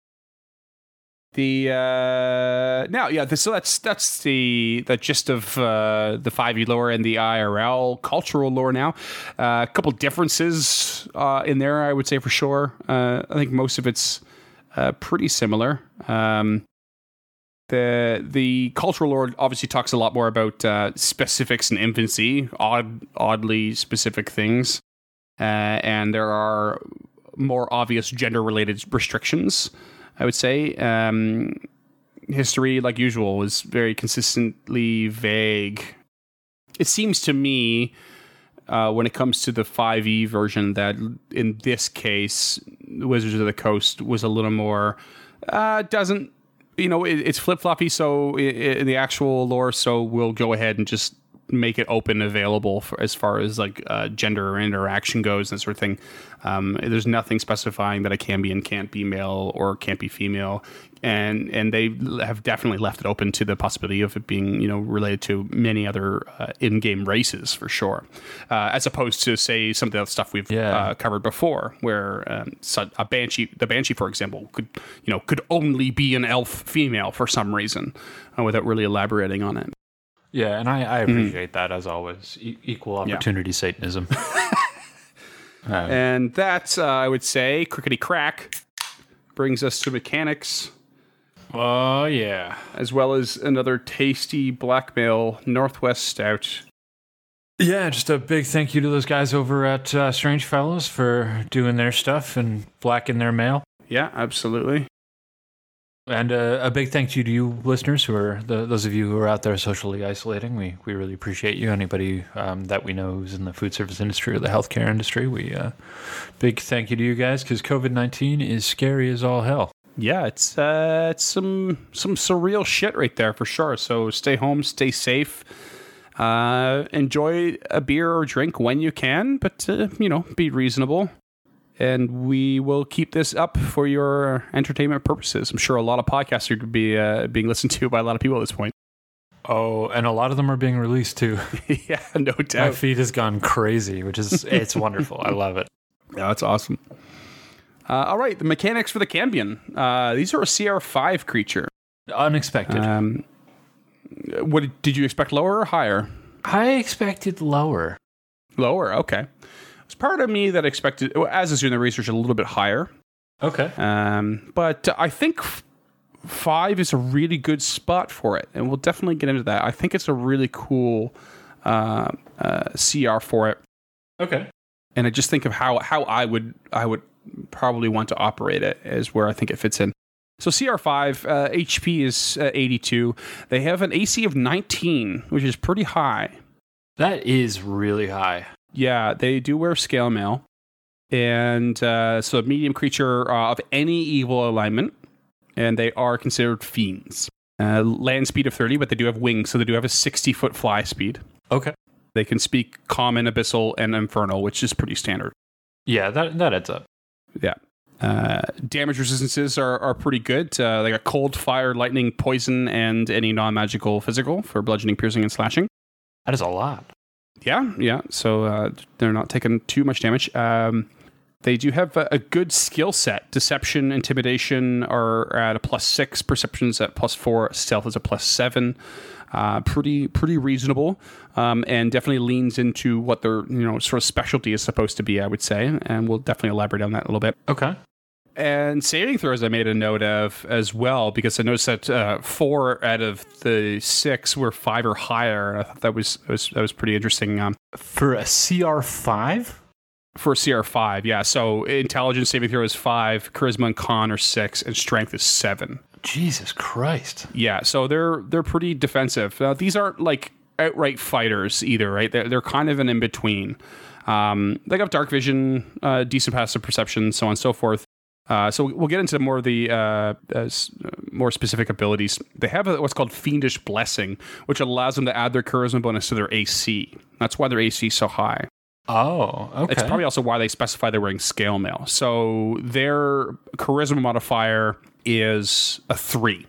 the uh, now, yeah. The, so that's that's the the gist of uh, the five E lore and the IRL cultural lore. Now, uh, a couple differences uh, in there, I would say for sure. Uh, I think most of it's uh, pretty similar. Um, the the cultural lore obviously talks a lot more about specifics and infancy, odd, oddly specific things, and there are more obvious gender related restrictions. I would say um, history, like usual, was very consistently vague. It seems to me. Uh, when it comes to the 5e version, that in this case, Wizards of the Coast was a little more uh, doesn't you know it, it's flip floppy. So in the actual lore, so we'll go ahead and just make it open available for as far as like uh, gender interaction goes and sort of thing. Um, there's nothing specifying that it can be and can't be male or can't be female, and and they have definitely left it open to the possibility of it being you know related to many other uh, in-game races for sure, uh, as opposed to say some of the stuff we've Yeah. uh, covered before, where um, a banshee, the banshee, for example, could you know could only be an elf female for some reason, uh, without really elaborating on it. Yeah, and I, I appreciate that as always. E- equal opportunity Satanism. [laughs] And that, uh, I would say, crickety crack, brings us to mechanics, Oh yeah. as well as another tasty blackmail Northwest Stout. Yeah, just a big thank you to those guys over at uh, Strange Fellows for doing their stuff and blacking their mail. Yeah, absolutely. And uh, a big thank you to you listeners who are the, those of you who are out there socially isolating. We we really appreciate you. Anybody um, that we know who's in the food service industry or the healthcare industry, we uh, big thank you to you guys because COVID nineteen is scary as all hell. Yeah, it's uh, it's some some surreal shit right there for sure. So stay home, stay safe, uh, enjoy a beer or drink when you can, but uh, you know, be reasonable. And we will keep this up for your entertainment purposes. I'm sure a lot of podcasts are be uh, being listened to by a lot of people at this point. Oh, and a lot of them are being released too. [laughs] yeah, no doubt. My feed has gone crazy, which is it's [laughs] wonderful. I love it. Yeah, that's awesome. Uh, all right, the mechanics for the Cambion. Uh, these are a CR5 creature. Unexpected. Um, what did you expect? Lower or higher? I expected lower. Lower. Okay. It's part of me that expected, well, as is doing the research, a little bit higher. Okay. Um, but I think f- five is a really good spot for it, and we'll definitely get into that. I think it's a really cool uh, uh, CR for it, Okay. and I just think of how how I would I would probably want to operate it is where I think it fits in. So CR5 uh, HP is uh, 82. They have an AC of 19, which is pretty high. That is really high. Yeah, they do wear scale mail. And uh, so a medium creature uh, of any evil alignment, and they are considered fiends. Uh, land speed of 30, but they do have wings, so they do have a 60 foot fly speed. Okay. They can speak common, abyssal, and infernal, which is pretty standard. Yeah, that that adds up. Yeah. Uh, damage resistances are, are pretty good. Uh, they got cold, fire, lightning, poison, and any non magical physical for bludgeoning, piercing, and slashing. That is a lot. Yeah, yeah. So uh, they're not taking too much damage. Um, they do have a, a good skill set. Deception, intimidation are at a plus six. Perception's at plus four. Stealth is a plus seven. Uh, pretty pretty reasonable, um, and definitely leans into what their you know sort of specialty is supposed to be. I would say, and we'll definitely elaborate on that a little bit. Okay. And saving throws, I made a note of as well because I noticed that uh, four out of the six were five or higher. I thought that was that was, that was pretty interesting. Um, For a CR five? for CR5, yeah. So intelligence saving throw is five, charisma and con are six, and strength is seven. Jesus Christ. Yeah, so they're they're pretty defensive. Uh, these aren't like outright fighters either, right? They're they're kind of an in between. Um, they got dark vision, uh, decent passive perception, so on and so forth. Uh, so we'll get into more of the uh, uh, more specific abilities. They have a, what's called Fiendish Blessing, which allows them to add their charisma bonus to their AC. That's why their AC is so high. Oh, okay. It's probably also why they specify they're wearing scale mail. So their charisma modifier is a three.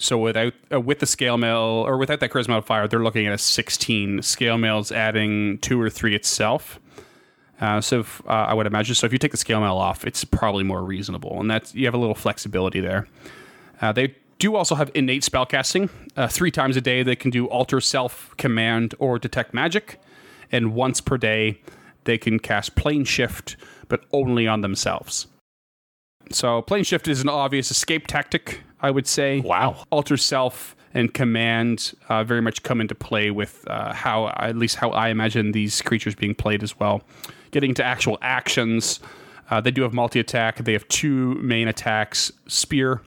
So without uh, with the scale mail or without that charisma modifier, they're looking at a sixteen. Scale mail's adding two or three itself. Uh, so if, uh, I would imagine. So if you take the scale mail off, it's probably more reasonable, and that's you have a little flexibility there. Uh, they do also have innate spellcasting. Uh, three times a day, they can do alter self, command, or detect magic, and once per day, they can cast plane shift, but only on themselves. So plane shift is an obvious escape tactic. I would say. Wow. Alter Self and Command uh, very much come into play with uh, how, at least how I imagine these creatures being played as well. Getting to actual actions, uh, they do have multi attack. They have two main attacks Spear,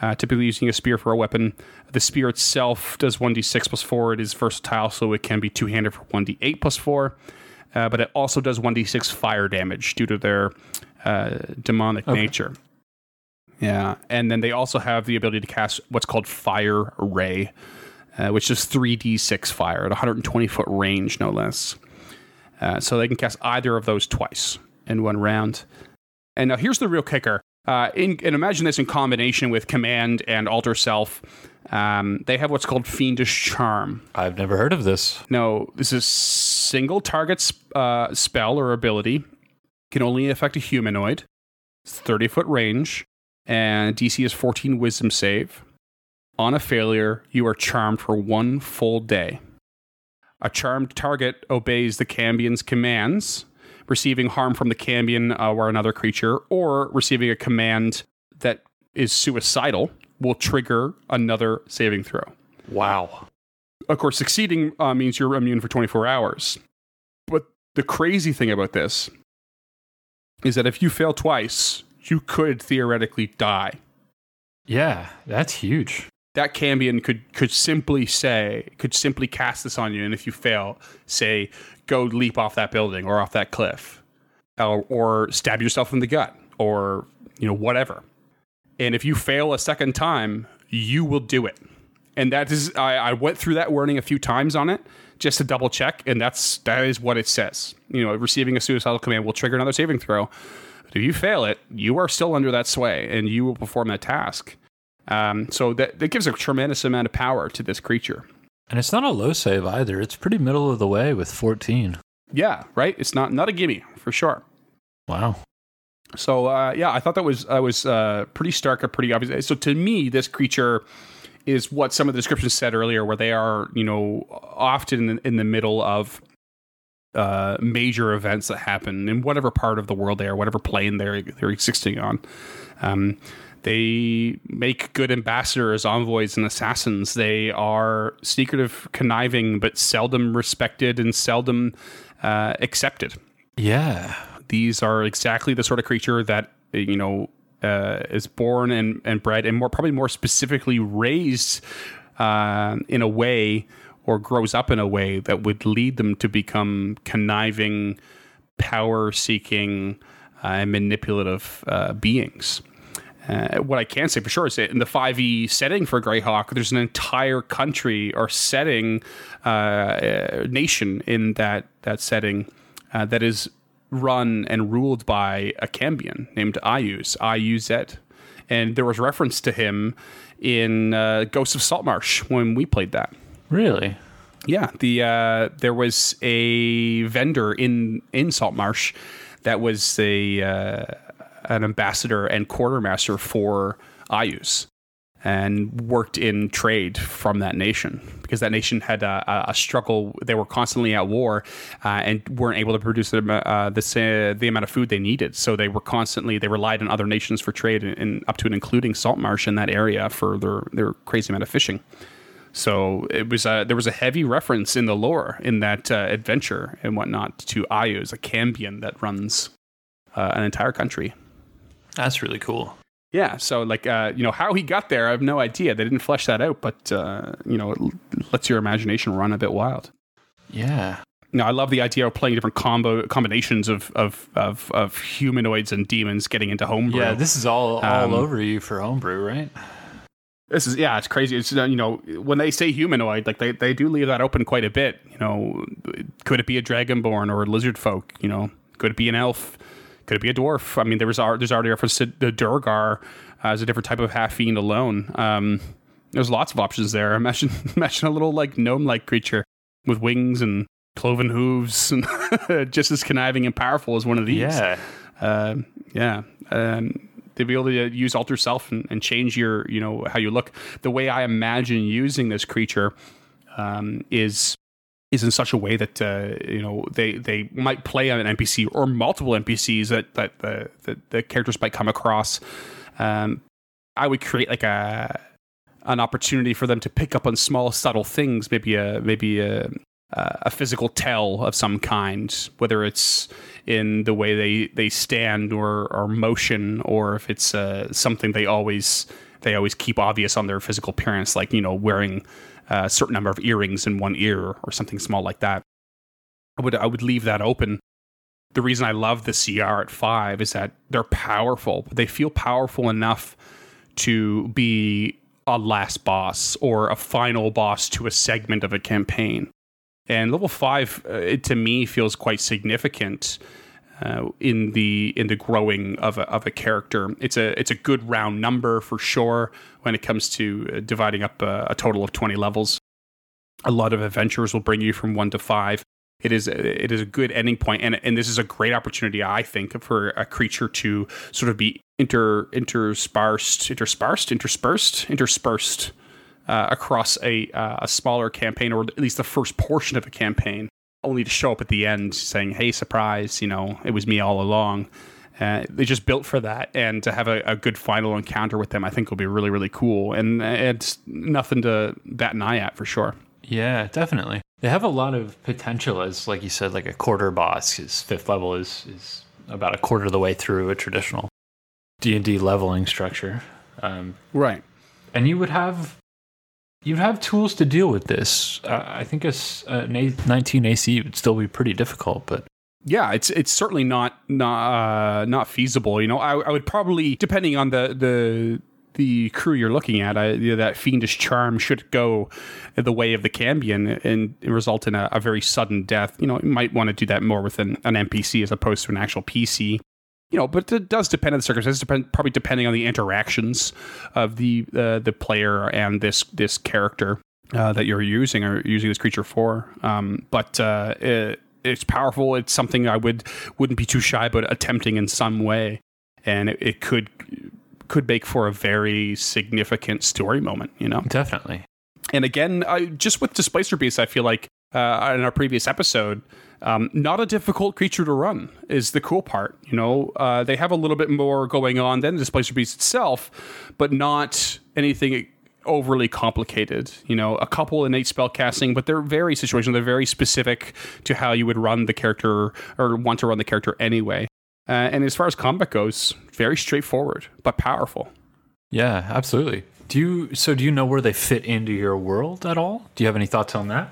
uh, typically using a spear for a weapon. The spear itself does 1d6 plus 4. It is versatile, so it can be two handed for 1d8 plus 4. Uh, but it also does 1d6 fire damage due to their uh, demonic nature. Yeah, and then they also have the ability to cast what's called Fire Ray, uh, which is 3d6 fire at 120 foot range, no less. Uh, so they can cast either of those twice in one round. And now here's the real kicker. Uh, in, and imagine this in combination with Command and Alter Self. Um, they have what's called Fiendish Charm. I've never heard of this. No, this is single target sp- uh, spell or ability. Can only affect a humanoid. It's 30 foot range. And DC is 14 wisdom save. On a failure, you are charmed for one full day. A charmed target obeys the Cambion's commands, receiving harm from the Cambion uh, or another creature, or receiving a command that is suicidal will trigger another saving throw. Wow. Of course, succeeding uh, means you're immune for 24 hours. But the crazy thing about this is that if you fail twice, you could theoretically die. Yeah, that's huge. That Cambion could could simply say, could simply cast this on you, and if you fail, say, go leap off that building or off that cliff, or, or stab yourself in the gut, or you know whatever. And if you fail a second time, you will do it. And that is, I, I went through that warning a few times on it just to double check, and that's that is what it says. You know, receiving a suicidal command will trigger another saving throw. But if you fail it, you are still under that sway, and you will perform that task. Um, so that that gives a tremendous amount of power to this creature. And it's not a low save either. It's pretty middle of the way with 14. Yeah, right. It's not not a gimme for sure. Wow. So uh, yeah, I thought that was uh, was uh, pretty stark and pretty obvious. So to me, this creature is what some of the descriptions said earlier, where they are you know often in, in the middle of uh, major events that happen in whatever part of the world they are, whatever plane they're they're existing on. Um, they make good ambassadors, envoys, and assassins. They are secretive, conniving, but seldom respected and seldom uh, accepted Yeah. these are exactly the sort of creature that you know uh, is born and, and bred and more probably more specifically raised uh, in a way or grows up in a way that would lead them to become conniving power seeking uh, and manipulative uh, beings uh, what I can say for sure is that in the 5e setting for Greyhawk, there's an entire country or setting, uh, uh, nation in that that setting uh, that is run and ruled by a Cambion named Iuz, I-U-Z. And there was reference to him in Ghosts of Saltmarsh when we played that. Really? Yeah, the uh, there was a vendor in in Saltmarsh that was a uh, an ambassador and quartermaster for Iuz and worked in trade from that nation because that nation had a, a- struggle. They were constantly at war uh, and weren't able to produce the, uh, the the amount of food they needed. So they were constantly they relied on other nations for trade and, and up to and including Saltmarsh in that area for their their crazy amount of fishing. So it was a, there was a heavy reference in the lore in that uh, adventure and whatnot to Iuz, a Cambion that runs uh, an entire country. That's really cool. Yeah, so like uh, you know how he got there, I have no idea. They didn't flesh that out, but uh, you know it lets your imagination run a bit wild. Yeah. Now I love the idea of playing different combo combinations of of of, of humanoids and demons getting into homebrew. Yeah, this is all all Um, over you for homebrew, right? This is yeah, it's crazy. It's you know when they say humanoid, like they, they do leave that open quite a bit. You know, could it be a dragonborn or a lizard folk? You know, could it be an elf? Could it be a dwarf? I mean, there was there's already reference to the Duergar as a different type of half fiend alone. Um, there's lots of options there. [laughs] Imagine imagine a little like gnome like creature with wings and cloven hooves and [laughs] just as conniving and powerful as one of these. Yeah. Uh, yeah. Um, to be able to use alter self and, and change your, you know, how you look. The way I imagine using this creature um, is is in such a way that uh, you know they they might play on an NPC or multiple NPCs that that the, the, the characters might come across. Um, I would create like a an opportunity for them to pick up on small subtle things, maybe a maybe a a physical tell of some kind, whether it's in the way they, they stand or, or motion, or if it's uh, something they always they always keep obvious on their physical appearance, like you know wearing a certain number of earrings in one ear or something small like that. I would I would leave that open. The reason I love the CR at five is that they're powerful. They feel powerful enough to be a last boss or a final boss to a segment of a campaign. And level five, uh, it, to me, feels quite significant uh, in the in the growing of a, of a character. It's a it's a good round number for sure when it comes to uh, dividing up a, a total of twenty levels. A lot of adventures will bring you from one to five. It is it is a good ending point, and and this is a great opportunity, I think, for a creature to sort of be inter interspersed, interspersed, interspersed, interspersed uh, across a uh, a smaller campaign, or at least the first portion of a campaign, only to show up at the end saying, "Hey, surprise! You know, it was me all along." Uh, they just built for that, and to have a, a, good final encounter with them, I think will be really, really cool, and it's nothing to bat an eye at for sure. Yeah, definitely. They have a lot of potential as, like you said, like a quarter boss. His fifth level is is about a quarter of the way through a traditional D and D leveling structure. Um, right. And you would have you have tools to deal with this. Uh, I think a, a 19 AC would still be pretty difficult, but yeah, it's it's certainly not not uh, not feasible. You know, I, I would probably depending on the the the crew you're looking at, I, you know, that fiendish charm should go the way of the Cambion and, and result in a, a, very sudden death. You know, you might want to do that more with an, an NPC as opposed to an actual PC you know, but it does depend on the circumstances. Depend, probably depending on the interactions of the uh, the player and this this character uh, that you're using or using this creature for. Um, but uh, it, it's powerful. It's something I would wouldn't be too shy about attempting in some way, and it, it could could make for a very significant story moment. You know, definitely. And again, I, just with Displacer Beast, I feel like uh, in our previous episode, um, not a difficult creature to run is the cool part. You know, uh, they have a little bit more going on than the Displacer Beast itself, but not anything overly complicated. You know, a couple innate spell casting, but they're very situational. They're very specific to how you would run the character or want to run the character anyway. Uh, and as far as combat goes, very straightforward but powerful. Yeah, absolutely. Do you so do you know where they fit into your world at all? Do you have any thoughts on that?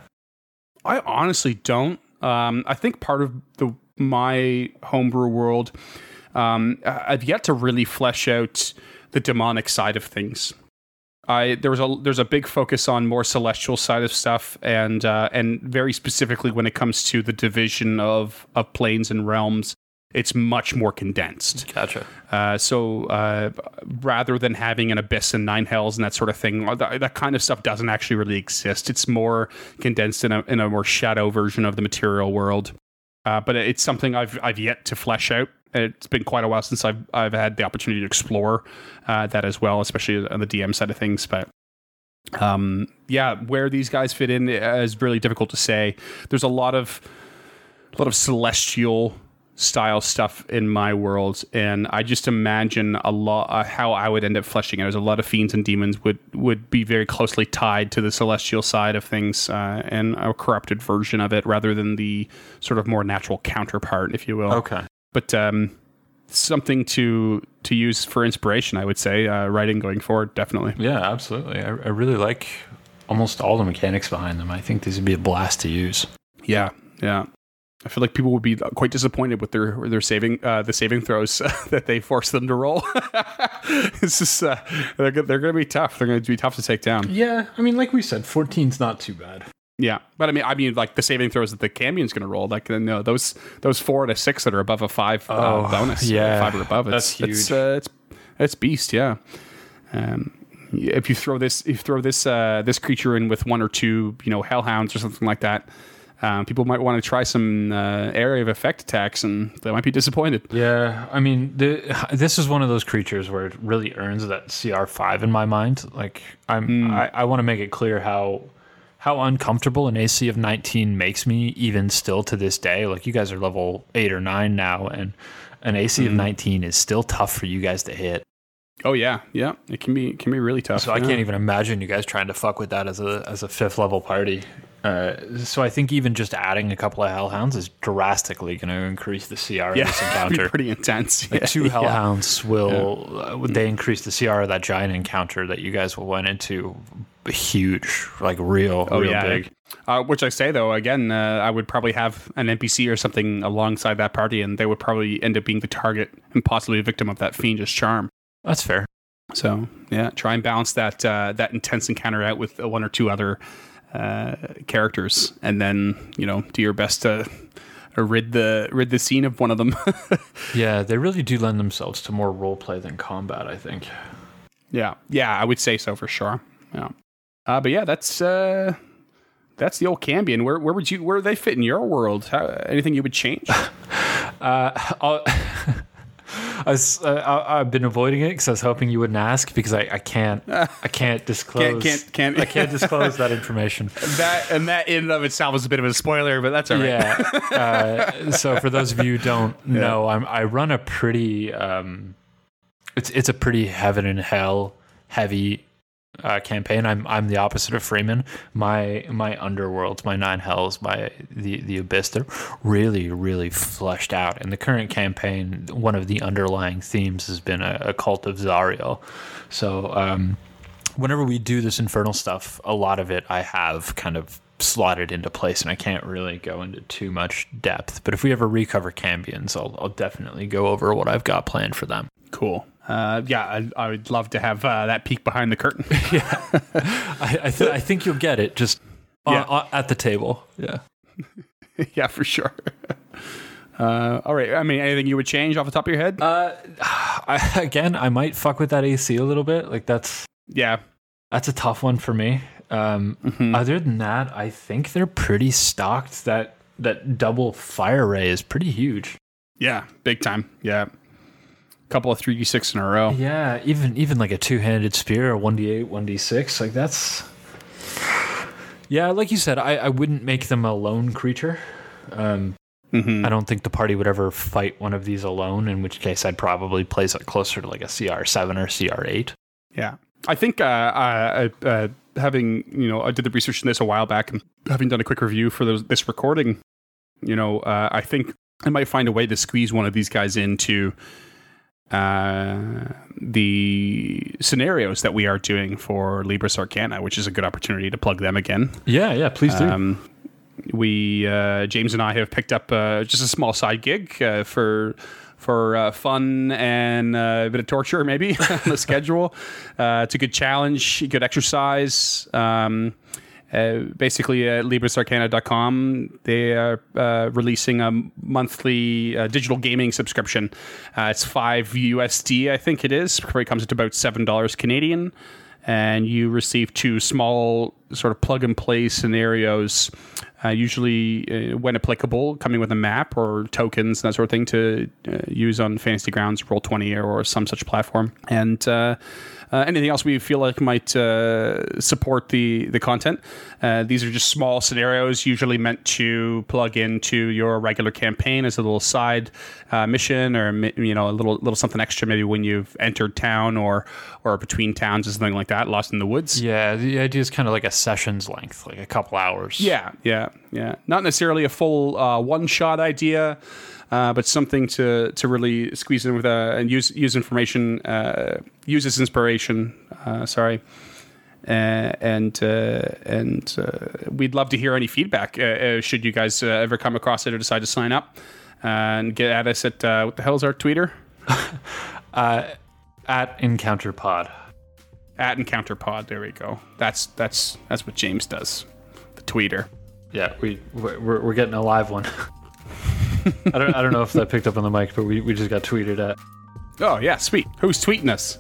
I honestly don't. Um, I think part of the my homebrew world, um, I've yet to really flesh out the demonic side of things. I there was a there's a big focus on more celestial side of stuff, and uh, and very specifically when it comes to the division of of planes and realms, it's much more condensed. Gotcha. Uh, so uh, rather than having an abyss and nine hells and that sort of thing, that, that, kind of stuff doesn't actually really exist. It's more condensed in a in a more shadow version of the material world. Uh, but it's something I've I've yet to flesh out. It's been quite a while since I've I've had the opportunity to explore uh, that as well, especially on the DM side of things. But um, yeah, where these guys fit in is really difficult to say. There's a lot of a lot of celestial style stuff in my world, and I just imagine a lot uh, how I would end up fleshing it. There's a lot of fiends and demons would would be very closely tied to the celestial side of things, uh, and a corrupted version of it, rather than the sort of more natural counterpart, if you will. Okay, but um, something to to use for inspiration, I would say, uh, writing going forward, definitely. Yeah, absolutely. I, I really like almost all the mechanics behind them. I think these would be a blast to use. Yeah, yeah. I feel like people would be quite disappointed with their their saving uh, the saving throws [laughs] that they force them to roll. [laughs] it's just uh, they're they're going to be tough. They're going to be tough to take down. Yeah, I mean, like we said, 14's not too bad. Yeah, but I mean, I mean, like the saving throws that the Cambion's going to roll, like no, those those four to six that are above a five uh, oh, bonus, yeah, five or above, it's, that's huge. It's uh, it's, it's beast, yeah. Um, if you throw this, if you throw this uh, this creature in with one or two, you know, hellhounds or something like that um, people might want to try some uh, area of effect attacks, and they might be disappointed. Yeah, I mean, the, this is one of those creatures where it really earns that CR five in my mind. Like, I'm, mm. I, I want to make it clear how how uncomfortable an AC of 19 makes me, even still to this day. Like, you guys are level eight or nine now, and an AC mm. of hmm. 19 is still tough for you guys to hit. Oh yeah, yeah. It can be it can be really tough. So I can't even imagine you guys trying to fuck with that as a as a fifth level party. Uh, so I think even just adding a couple of hellhounds is drastically going to increase the CR of this [laughs] encounter. pretty intense. Like Yeah, two yeah. hellhounds will uh, would they increase the CR of that giant encounter that you guys went into huge, like real, Oh real yeah. big. Uh, which I say though, again, uh, I would probably have an NPC or something alongside that party, and they would probably end up being the target and possibly a victim of that fiendish charm. That's fair. So yeah, try and balance that uh, that intense encounter out with one or two other uh, characters, and then you know do your best to rid the rid the scene of one of them. [laughs] Yeah, they really do lend themselves to more role play than combat. I think. yeah, yeah, I would say so for sure. Yeah, uh, but yeah, that's uh, that's the old Cambion. Where where would you where do they fit in your world? How, anything you would change? [laughs] Uh, [laughs] I was, uh, I, I've been avoiding it because I was hoping you wouldn't ask because I, I can't [laughs] I can't disclose can't- can't- I can't disclose that information. [laughs] that and that in and of itself is a bit of a spoiler, but that's all right. Yeah. Uh, so for those of you who don't [laughs] know, I'm, I run a pretty um, it's it's a pretty heaven and hell heavy uh, campaign. I'm I'm the opposite of Freeman. My my underworlds, my nine hells, my the the abyss, they're really really fleshed out. In the current campaign, one of the underlying themes has been a, a cult of Zariel. So um, whenever we do this infernal stuff, a lot of it I have kind of slotted into place, and I can't really go into too much depth. But if we ever recover Cambions, I'll, I'll definitely go over what I've got planned for them. Cool. Uh, yeah, I, I would love to have uh, that peek behind the curtain. [laughs] [laughs] I I, th- I think you'll get it just on- Yeah. on- at the table. Yeah. [laughs] yeah, for sure. Uh, all right. I mean, anything you would change off the top of your head? Uh, [sighs] I, again, I might fuck with that AC a little bit. Like that's yeah. that's a tough one for me. Um, Other than that, I think they're pretty stocked. That that double fire ray is pretty huge. Yeah. Big time. Yeah. Couple of 3d6 in a row. Yeah, even even like a two handed spear, a one d eight, one d six, like that's. Yeah, like you said, I, I wouldn't make them a lone creature. Um, Mhm. I don't think the party would ever fight one of these alone. In which case, I'd probably place it closer to like a CR seven or CR eight. Yeah. I think uh, uh, uh, having, you know, I did the research in this a while back and having done a quick review for those, this recording, you know, uh, I think I might find a way to squeeze one of these guys into uh, the scenarios that we are doing for Libris Arcana, which is a good opportunity to plug them again. Yeah, yeah, please do. Um, we uh, James and I have picked up uh, just a small side gig uh, for for uh, fun and uh, a bit of torture, maybe [laughs] on the schedule. Uh, it's a good challenge, good exercise. Um, uh, basically, at LibrisArcana.com, they are uh, releasing a monthly uh, digital gaming subscription. Uh, it's five USD, I think it is. Probably comes to about seven dollars Canadian and you receive two small sort of plug and play scenarios, uh, usually uh, when applicable, coming with a map or tokens and that sort of thing to uh, use on Fantasy Grounds, Roll Twenty, or some such platform. And uh, anything else we feel like might uh, support the the content. Uh, these are just small scenarios, usually meant to plug into your regular campaign as a little side uh, mission, or you know a little little something extra, maybe when you've entered town or or between towns or something like that, lost in the woods. yeah, the idea is kind of like a session's length, like a couple hours. Yeah, yeah, yeah. Not necessarily a full uh, one shot idea, uh, but something to to really squeeze in with uh, and use use information, uh, use as inspiration. Uh, sorry. Uh, and uh, and uh, we'd love to hear any feedback. Uh, uh, should you guys uh, ever come across it or decide to sign up, and get at us at uh, what the hell is our tweeter [laughs] Uh, at Encounter Pod. at Encounter Pod. There we go. That's that's that's what James does, the tweeter. Yeah, we we're, we're getting a live one. [laughs] I don't I don't know if that picked up on the mic, but we, we just got tweeted at. Oh yeah, sweet. Who's tweeting us?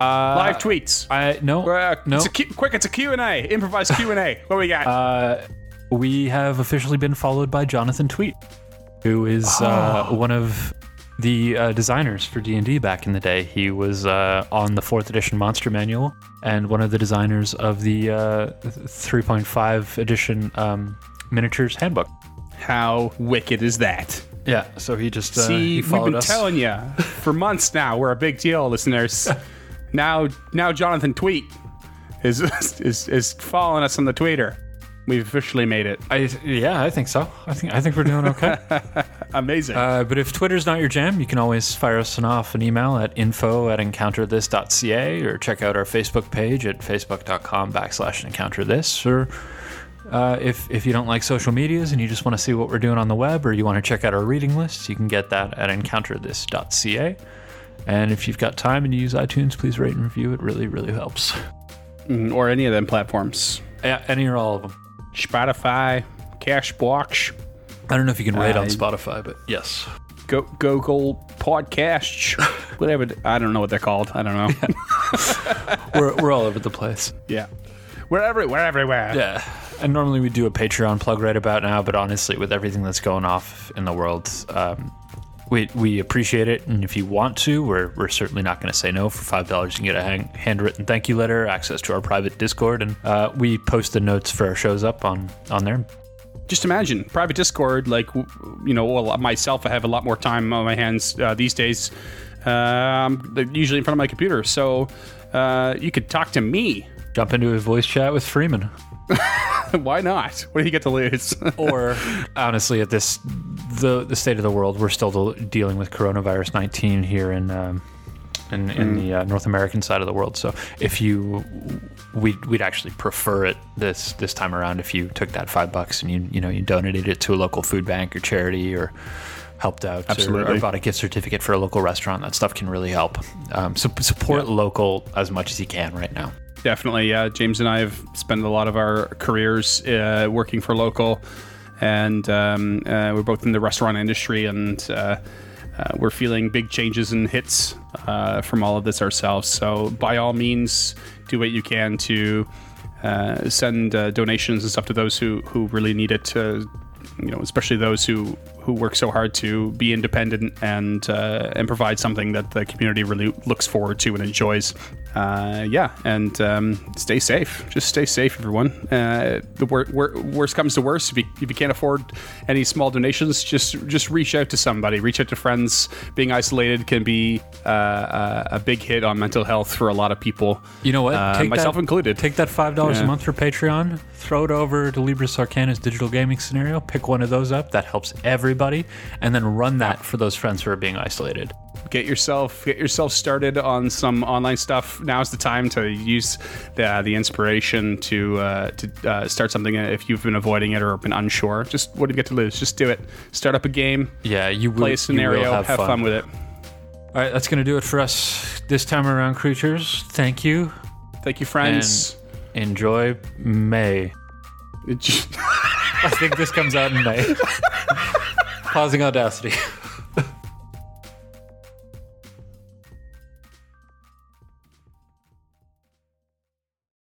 Uh, Live tweets. I no Uh, no. It's a Q, quick, it's a Q&A. Improvised [laughs] Q&A. What we got? Uh, we have officially been followed by Jonathan Tweet, who is uh, one of the uh, designers for D&D back in the day. He was uh, on the 4th edition Monster Manual and one of the designers of the uh, 3.5 edition um, Miniatures Handbook. How wicked is that? Yeah, so he just uh, See, he we've been us. telling you [laughs] for months now. We're a big deal, listeners. [laughs] now now Jonathan Tweet is [laughs] is is following us on the Twitter. We've officially made it. I yeah, I think so. I think I think we're doing okay. Amazing. uh, but if Twitter's not your jam, you can always fire us an off an email at info at encounterthis.ca or check out our Facebook page at facebook.com backslash encounterthis or uh, if, if you don't like social medias and you just want to see what we're doing on the web or you want to check out our reading lists, you can get that at encounterthis.ca. And if you've got time and you use iTunes, please rate and review. It really, really helps. Mm, or any of them platforms. Yeah, any or all of them. Spotify, Castbox, I don't know if you can rate on Uh, Spotify, but yes. Go Google Podcasts, [laughs] whatever. I don't know what they're called. I don't know. [laughs] We're, we're all over the place. yeah, we're every we're everywhere. Yeah. And normally we do a Patreon plug right about now, but honestly, with everything that's going off in the world, um, we, we appreciate it. And if you want to, we're, we're certainly not going to say no. For $5, you can get a hang, handwritten thank you letter, access to our private Discord, and uh, we post the notes for our shows up on, on there. Just imagine private Discord. Like you know, well, myself, I have a lot more time on my hands uh, these days. I'm usually in front of my computer, so uh, you could talk to me. Jump into a voice chat with Freeman. [laughs] Why not? What do you get to lose? [laughs] or honestly, at this the the state of the world, we're still dealing with coronavirus nineteen here in um, in, in the uh, North American side of the world. So if you we'd we'd actually prefer it this this time around if you took that five bucks and you you know you donated it to a local food bank or charity or helped out or- or, bought a gift certificate for a local restaurant that stuff can really help um, so support local as much as you can right now Definitely, yeah. James and I have spent a lot of our careers uh, working for local, and um, uh, we're both in the restaurant industry, and uh, uh, we're feeling big changes and hits uh, from all of this ourselves. So, by all means, do what you can to uh, send donations and stuff to those who who really need it. To, you know, especially those who who work so hard to be independent and uh, and provide something that the community really looks forward to and enjoys. Uh, yeah, and um, stay safe. Just stay safe, everyone. Uh, the wor- wor- worst comes to worst, if you, if you can't afford any small donations, just just reach out to somebody. Reach out to friends. Being isolated can be uh, a, a big hit on mental health for a lot of people. You know what? Uh, myself that, included. Take that five dollars Yeah. a month for Patreon. Throw it over to Libris Arcana's digital gaming scenario. Pick one of those up. That helps everybody, and then run that for those friends who are being isolated. get yourself get yourself started on some online stuff. Now's the time to use the the inspiration to uh, to uh, start something. If you've been avoiding it or been unsure, just what do you get to lose? Just do it. Start up a game, Yeah, you will, play a scenario, have, have, fun. with it. All right, that's gonna do it for us this time around, creatures. Thank you. Thank you, friends. Enjoy May. I think this comes out in May. [laughs] Pausing Audacity.